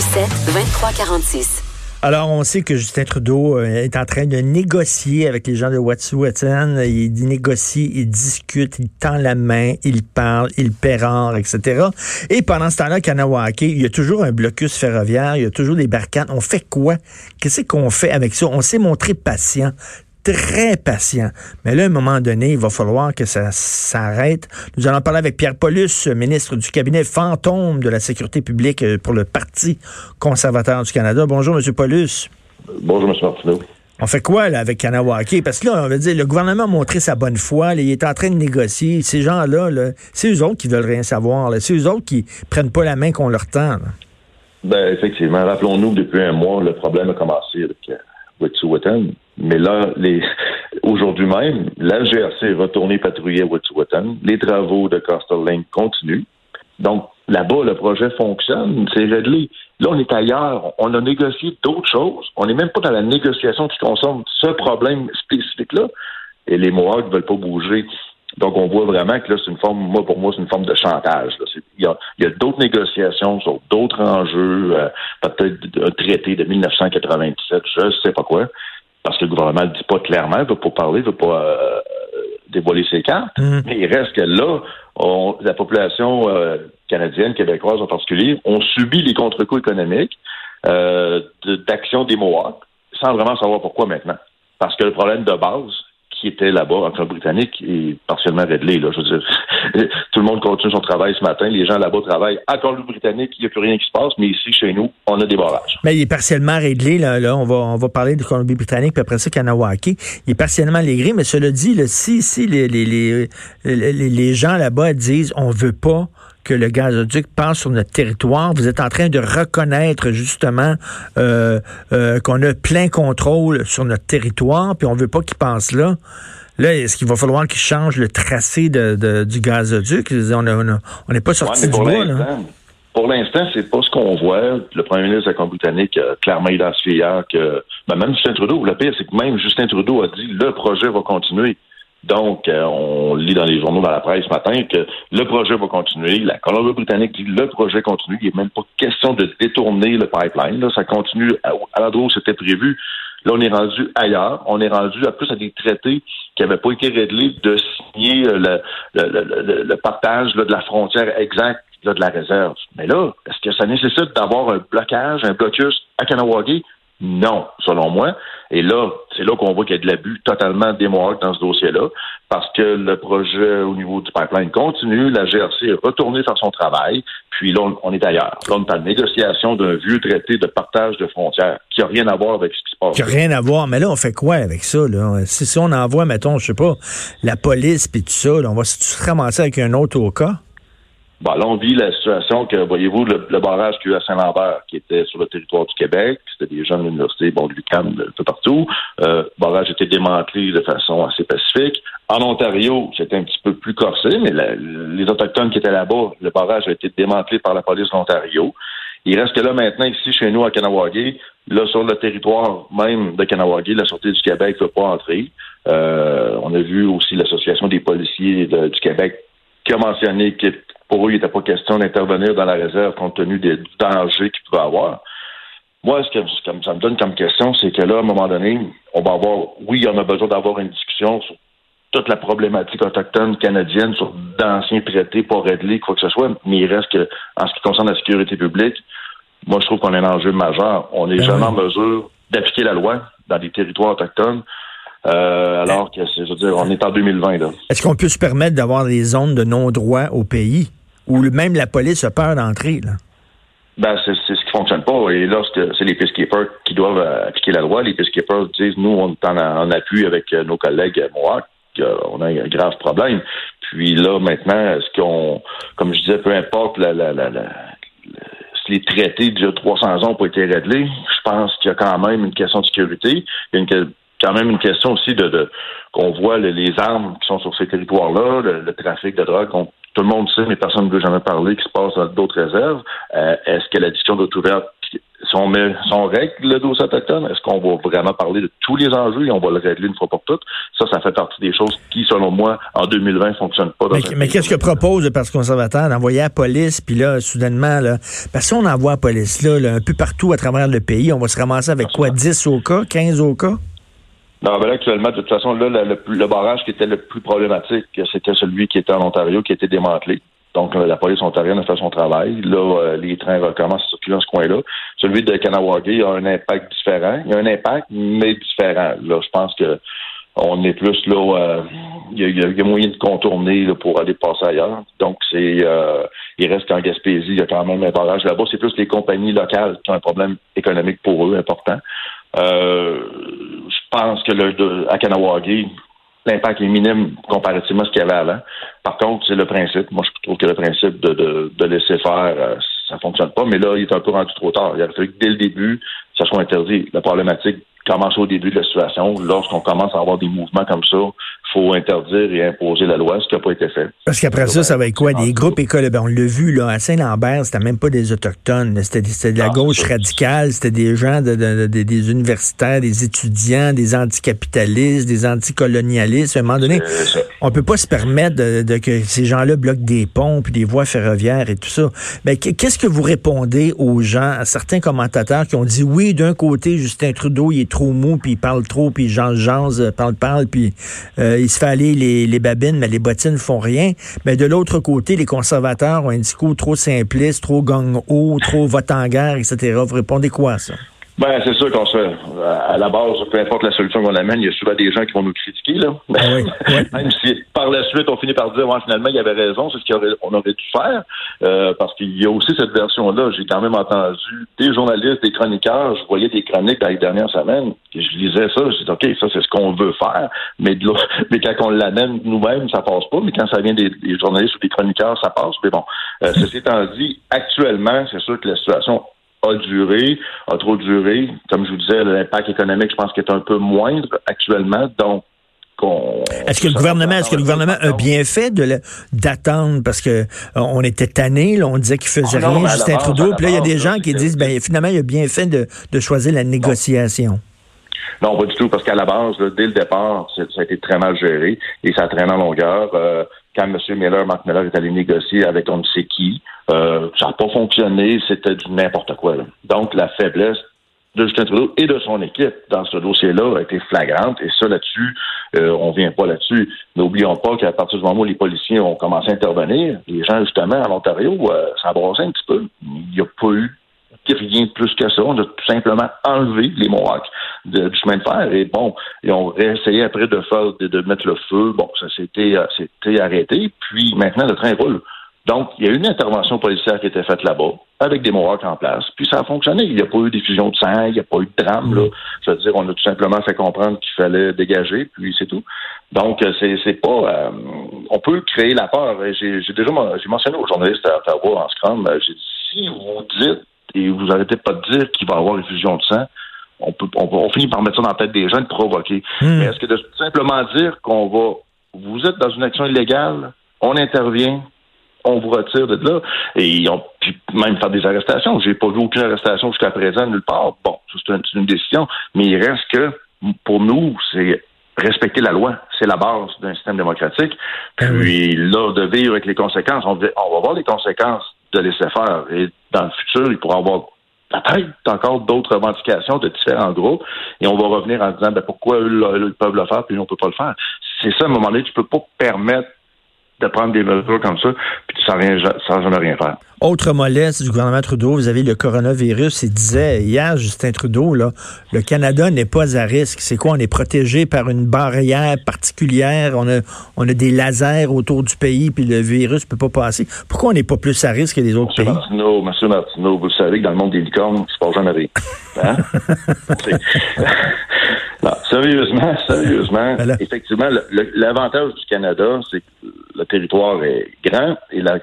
27 23 46. Alors, on sait que Justin Trudeau euh, est en train de négocier avec les gens de Wet'suwet'en. Il négocie, il discute, il tend la main, il parle, il pérore, etc. Et pendant ce temps-là, Kanawake, il y a toujours un blocus ferroviaire, il y a toujours des barricades. On fait quoi? Qu'est-ce qu'on fait avec ça? On s'est montré patient très patient. Mais là, à un moment donné, il va falloir que ça s'arrête. Nous allons parler avec Pierre Paulus, ministre du cabinet fantôme de la sécurité publique euh, pour le Parti conservateur du Canada. Bonjour, M. Paulus. Bonjour, M. Martineau. On fait quoi là, avec Kanawake? Parce que là, on va dire, le gouvernement a montré sa bonne foi, il est en train de négocier. Ces gens-là, -là, c'est eux autres qui veulent rien savoir. C'est eux autres qui prennent pas la main qu'on leur tend. Ben, effectivement. Rappelons-nous que depuis un mois, le problème a commencé avec euh, Wet'suwet'en. Mais là, les... aujourd'hui même, la GRC est retournée patrouiller à Wet'suwet'en. Les travaux de Coastal Link continuent. Donc, là-bas, le projet fonctionne, c'est réglé. Là, on est ailleurs. On a négocié d'autres choses. On n'est même pas dans la négociation qui concerne ce problème spécifique-là. Et les Mohawks ne veulent pas bouger. Donc, on voit vraiment que là, c'est une forme, moi, pour moi, c'est une forme de chantage. Il y a, a d'autres négociations sur d'autres enjeux, euh, peut-être un traité de 1997, je ne sais pas quoi parce que le gouvernement ne le dit pas clairement, il ne veut pas parler, il ne veut pas euh, dévoiler ses cartes, mm. mais il reste que là, on, la population euh, canadienne, québécoise en particulier, ont subi les contre-coups économiques euh, d'action des Mohawks sans vraiment savoir pourquoi maintenant. Parce que le problème de base, qui était là-bas en Colombie-Britannique est partiellement réglé. Là. Je veux dire, tout le monde continue son travail ce matin. Les gens là-bas travaillent à Colombie-Britannique. Il n'y a plus rien qui se passe, mais ici, chez nous, on a des barrages. Mais il est partiellement réglé. Là, là. On, va, on va parler de Colombie-Britannique, puis après ça, Kanawake. Il est partiellement réglé, mais cela dit, là, si, si les, les, les, les, les gens là-bas disent on veut pas que le gazoduc passe sur notre territoire. Vous êtes en train de reconnaître justement euh, euh, qu'on a plein contrôle sur notre territoire, puis on veut pas qu'il passe là. Là, est-ce qu'il va falloir qu'il change le tracé de, du gazoduc? On n'est pas sorti du bois, là. Pour l'instant, c'est pas ce qu'on voit. Le premier ministre de la Colombie-Britannique a clairement identifié hier que, ben, même Justin Trudeau, le pire, c'est que même Justin Trudeau a dit le projet va continuer. Donc, euh, on lit dans les journaux, dans la presse ce matin, que le projet va continuer. La Colombie-Britannique dit le projet continue. Il n'est même pas question de détourner le pipeline. Là. Ça continue à, l'endroit où c'était prévu. Là, on est rendu ailleurs. On est rendu à plus à des traités qui n'avaient pas été réglés de signer euh, le, le, partage de la frontière exacte de la réserve. Mais là, est-ce que ça nécessite d'avoir un blocage, un blocus à Kanawagi? Non, selon moi. Et là, c'est là qu'on voit qu'il y a de l'abus totalement démoraux dans ce dossier-là, parce que le projet au niveau du pipeline continue, la GRC est retournée faire son travail, puis là, on, est ailleurs. Là, on est en négociation d'un vieux traité de partage de frontières qui n'a rien à voir avec ce qui se passe. Qui n'a rien à voir. Mais là, on fait quoi avec ça? Là? Si, on envoie, mettons, je sais pas, la police puis tout ça, on va se ramasser avec un autre au cas? Bon, là, on vit la situation que, voyez-vous, le, barrage qu'il y a à Saint-Lambert, qui était sur le territoire du Québec, c'était des gens de l'université, bon, de l'UQAM, un peu partout. Euh, le barrage été démantelé de façon assez pacifique. En Ontario, c'était un petit peu plus corsé, mais les Autochtones qui étaient là-bas, le barrage a été démantelé par la police de l'Ontario. Il reste que là, maintenant, ici, chez nous, à Kanawagé, là, sur le territoire même de Kanawagé, la Sûreté du Québec ne peut pas entrer. Euh, on a vu aussi l'Association des policiers du Québec qui a mentionné que pour eux, il n'était pas question d'intervenir dans la réserve compte tenu des dangers qu'il pouvait avoir. Moi, ce que ça me donne comme question, c'est que là, à un moment donné, on va avoir, oui, on a besoin d'avoir une discussion sur toute la problématique autochtone canadienne, sur d'anciens traités pas réglés, quoi que ce soit, mais il reste que, en ce qui concerne la sécurité publique, moi, je trouve qu'on a un enjeu majeur. On n'est ben jamais en mesure d'appliquer la loi dans des territoires autochtones. Euh, alors que, je veux dire, on est en 2020. Est-ce qu'on peut se permettre d'avoir des zones de non-droit au pays? où même la police a peur d'entrer. Là? Ben, c'est ce qui fonctionne pas. Et là, c'est les peacekeepers qui doivent euh, appliquer la loi. Les peacekeepers disent, nous, on est en, appui avec euh, nos collègues Mohawk, on a un grave problème. Puis là, maintenant, est-ce qu'on, comme je disais, peu importe la, la, la, les traités d'il y a 300 ans n'ont pas été réglés. Je pense qu'il y a quand même une question de sécurité. Il y a une, quand même une question aussi de, de qu'on voit les armes qui sont sur ces territoires-là, le, trafic de drogue. tout le monde sait, mais personne ne veut jamais parler, qui se passe dans d'autres réserves. Euh, est-ce que l'addition d'autouverte si on, met, si on règle le dossier autochtone, est-ce qu'on va vraiment parler de tous les enjeux et on va le régler une fois pour toutes? Ça, ça fait partie des choses qui, selon moi, en 2020, ne fonctionnent pas. mais, mais qu'est-ce que propose le Parti conservateur d'envoyer à la police, puis là, soudainement, là, parce que si on envoie la police là, un peu partout à travers le pays, on va se ramasser avec quoi? 10 au cas? 15 au cas? Non, ben là, actuellement, de toute façon, là, le, le, barrage qui était le plus problématique, c'était celui qui était en Ontario, qui a été démantelé. Donc, la police ontarienne a fait son travail. Là, euh, les trains recommencent à circuler dans ce coin-là. Celui de Kanawagé a un impact différent. Il y a un impact, mais différent. Là, je pense que on est plus là. Euh, il, y a, moyen de contourner pour aller passer ailleurs. Donc, c'est euh, il reste qu'en Gaspésie, il y a quand même un barrage là-bas. C'est plus les compagnies locales qui ont un problème économique pour eux important. je pense que le, de, à Kanawagé, l'impact est minime comparativement à ce qu'il y avait avant. Par contre, c'est le principe. Moi, je trouve que le principe de, de, laisser faire, euh, ça fonctionne pas. Mais là, il est un peu rendu trop tard. Il a fallu que dès le début, ça soit interdit. La problématique commence au début de la situation. Lorsqu'on commence à avoir des mouvements comme ça, faut interdire et imposer la loi, ce qui n'a pas été fait. Parce qu'après ça, ça va être quoi? Des groupes écoles, ben, on l'a vu, là, à Saint-Lambert, c'était même pas des Autochtones, c'était de la gauche radicale, c'était des gens, de, des universitaires, des étudiants, des anticapitalistes, des anticolonialistes. À un moment donné, on peut pas se permettre de, que ces gens-là bloquent des ponts puis des voies ferroviaires et tout ça. Mais ben, qu'est-ce que vous répondez aux gens, à certains commentateurs qui ont dit, oui, d'un côté, Justin Trudeau, il est trop mou, puis il parle trop, puis Jean Jean parle, parle, puis... Euh, il se fait aller les, babines, mais les bottines font rien. Mais de l'autre côté, les conservateurs ont un discours trop simpliste, trop gang-ho, trop vote en guerre, etc. Vous répondez quoi à ça? Ben, c'est sûr qu'on se. À la base, peu importe la solution qu'on amène, il y a souvent des gens qui vont nous critiquer, là. Ah Même si par la suite, on finit par dire, ouais, finalement, il y avait raison, c'est ce qu'on aurait dû faire. Euh, parce qu'il y a aussi cette version-là. J'ai quand même entendu des journalistes, des chroniqueurs, je voyais des chroniques dans les dernières semaines, et je lisais ça, je disais, OK, ça, c'est ce qu'on veut faire. Mais de mais quand on l'amène nous-mêmes, ça passe pas. Mais quand ça vient des, journalistes ou des chroniqueurs, ça passe. Mais bon, euh, ceci étant dit, actuellement, c'est sûr que la situation a duré, a trop duré. Comme je vous disais, l'impact économique, je pense qu'il est un peu moindre actuellement. Donc, est-ce que le gouvernement, est-ce que le gouvernement a bien fait de d'attendre? Parce que euh, on était tanné, on disait qu'il faisait ah rien, Justin Trudeau, puis là il y a des gens qui disent ben finalement il a bien fait de, de choisir la négociation. Non, pas du tout, parce qu'à la base, dès le départ, ça a été très mal géré et ça traîne en longueur. Euh, quand M. Miller, Mark Miller est allé négocier avec on ne sait qui, euh, ça n'a pas fonctionné, c'était du n'importe quoi. Donc, la faiblesse de Justin Trudeau et de son équipe dans ce dossier-là a été flagrante. Et ça, là-dessus, euh, on vient pas là-dessus. N'oublions pas qu'à partir du moment où les policiers ont commencé à intervenir, les gens, justement, en Ontario, euh, brassé un petit peu. Il n'y a pas eu rien de plus que ça. On a tout simplement enlevé les Mohawks du chemin de fer. Et bon, et on essayé après de faire de, mettre le feu. Bon, ça s'était euh, arrêté. Puis maintenant, le train roule. Donc, il y a eu une intervention policière qui a été faite là-bas, avec des Mohawks en place, puis ça a fonctionné. Il n'y a pas eu d'effusion de sang, il n'y a pas eu de drame, là. Je veux dire, on a tout simplement fait comprendre qu'il fallait dégager, puis c'est tout. Donc, euh, c'est, pas... Euh, on peut créer la peur. J'ai, déjà mentionné aux journalistes à Ottawa en Scrum, j'ai dit, si vous dites et vous arrêtez pas de dire qu'il va y avoir effusion de sang, on, peut, on, finit par mettre ça dans la tête des gens et de provoquer. Hmm. Mais est-ce que de simplement dire qu'on va... Vous êtes dans une action illégale, on intervient, on vous retire de là. Et on, puis même faire des arrestations. J'ai pas vu aucune arrestation jusqu'à présent nulle part. Bon, c'est une, décision. Mais il reste que, pour nous, c'est respecter la loi. C'est la base d'un système démocratique. Ben puis là, de vivre avec les conséquences, on, on va voir les conséquences de laisser faire. Et dans le futur, il pourra avoir peut-être encore d'autres revendications de différents groupes, et on va revenir en disant ben, pourquoi eux, ils peuvent le faire, puis nous, on peut pas le faire. C'est ça, à un moment donné, tu peux pas permettre de prendre des mesures comme ça, puis sans, rien, sans jamais rien faire. Autre mollesse du gouvernement Trudeau, vous avez le coronavirus. Il disait hier, Justin Trudeau, là, le Canada n'est pas à risque. C'est quoi? On est protégé par une barrière particulière. On a, on a des lasers autour du pays, puis le virus ne peut pas passer. Pourquoi on n'est pas plus à risque que les autres Monsieur pays? Martineau, Monsieur Martineau, vous savez que dans le monde des licornes, il se passe jamais rien. Hein? non, sérieusement, sérieusement, effectivement, l'avantage du Canada, c'est que le territoire est grand et la,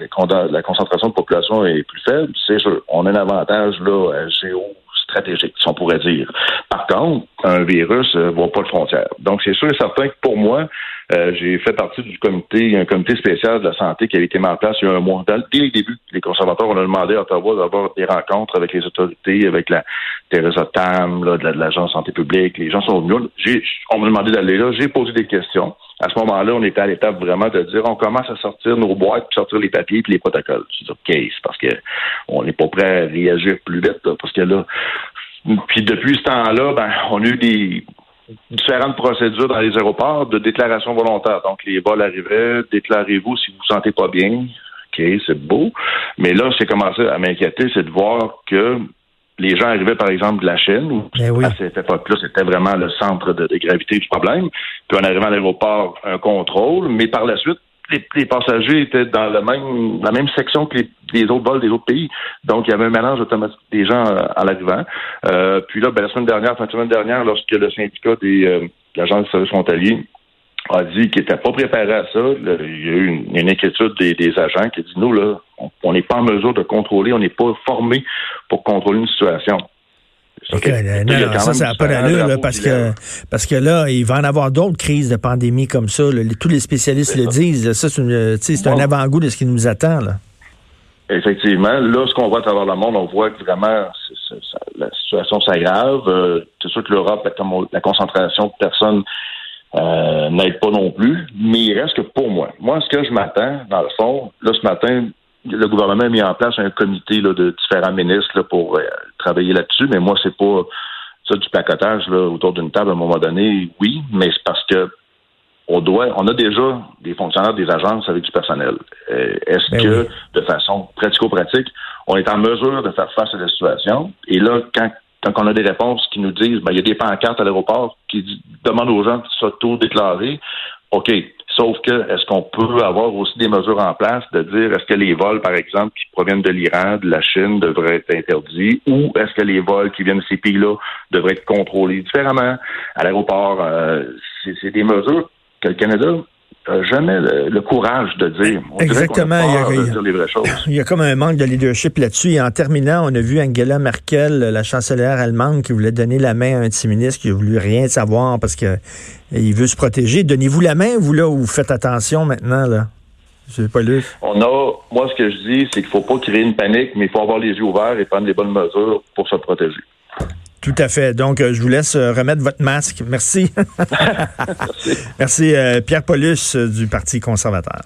concentration de population est plus faible, c'est sûr, on a un avantage là géo stratégique, si on pourrait dire. Par contre, un virus ne euh, voit pas de frontières. Donc, c'est sûr et certain que pour moi, euh, j'ai fait partie du comité, un comité spécial de la santé qui avait été mis en place il y a un mois. dès le début, les conservateurs, on a demandé à Ottawa d'avoir des rencontres avec les autorités, avec la Teresa Tam, là, de l'Agence de santé publique. Les gens sont venus. on m'a demandé d'aller là. J'ai posé des questions. À ce moment-là, on était à l'étape vraiment de dire on commence à sortir nos boîtes, puis sortir les papiers puis les protocoles. C'est OK, c'est parce que on n'est pas prêt à réagir plus vite, parce que là, puis depuis ce temps-là, ben, on a eu des différentes procédures dans les aéroports de déclaration volontaire. Donc, les vols arrivaient, déclarez-vous si vous vous sentez pas bien. OK, c'est beau. Mais là, c'est commencé à m'inquiéter, c'est de voir que les gens arrivaient, par exemple, de la Chine, où ben à cette époque-là, c'était vraiment le centre de, de, gravité du problème. Puis on arrivait à l'aéroport, un contrôle, mais par la suite, les, passagers étaient dans la même, la même section que les, autres vols des autres pays. Donc, il y avait un mélange automatique des gens à euh, l'arrivant. Euh, puis là, ben, la semaine dernière, fin de semaine dernière, lorsque le syndicat des euh, l'agence de services frontaliers a dit qu'il n'était pas préparé à ça, il y a eu une, inquiétude des, agents qui a dit, nous, là, on n'est pas en mesure de contrôler, on n'est pas formé pour contrôler une situation. Non, ça, ça n'a pas d'allure, parce que, parce que là, il va en avoir d'autres crises de pandémie comme ça. tous les spécialistes le disent. Ça, c'est un avant-goût de ce qui nous attend. Là. Effectivement. Là, ce qu'on voit à travers le monde, on voit que vraiment la situation s'aggrave. Euh, c'est sûr que l'Europe, la, la, concentration de personnes euh, n'aide pas non plus. Mais il reste que pour moi. Moi, ce que je m'attends, dans le fond, là, ce matin, le gouvernement a mis en place un comité de différents ministres pour euh, travailler là-dessus, mais moi, c'est pas ça du pacotage autour d'une table à un moment donné, oui, mais c'est parce que on doit, on a déjà des fonctionnaires des agences avec du personnel. Euh, est-ce ben que, de façon pratico-pratique, on est en mesure de faire face à la situation? Et là, quand, quand on a des réponses qui nous disent, ben, il y a des pancartes à l'aéroport qui demandent aux gens de s'auto-déclarer, OK, Sauf que, est-ce qu'on peut avoir aussi des mesures en place de dire est-ce que les vols, par exemple, qui proviennent de l'Iran, de la Chine, devraient être interdits? Ou est-ce que les vols qui viennent de ces pays-là devraient être contrôlés différemment à l'aéroport? Euh, c'est des mesures que le Canada jamais le, courage de dire. Exactement. il, y a, comme un manque de leadership là-dessus. Et en terminant, on a vu Angela Merkel, la chancelière allemande, qui voulait donner la main à un de ses ministres qui a voulu rien savoir parce que il veut se protéger. Donnez-vous la main, vous, là, ou vous faites attention maintenant, là? Je pas lu. On a, moi, ce que je dis, c'est qu'il faut pas créer une panique, mais il faut avoir les yeux ouverts et prendre les bonnes mesures pour se protéger. Tout à fait. Donc, euh, je vous laisse euh, remettre votre masque. Merci. Merci. Merci, euh, Pierre Paulus du Parti conservateur.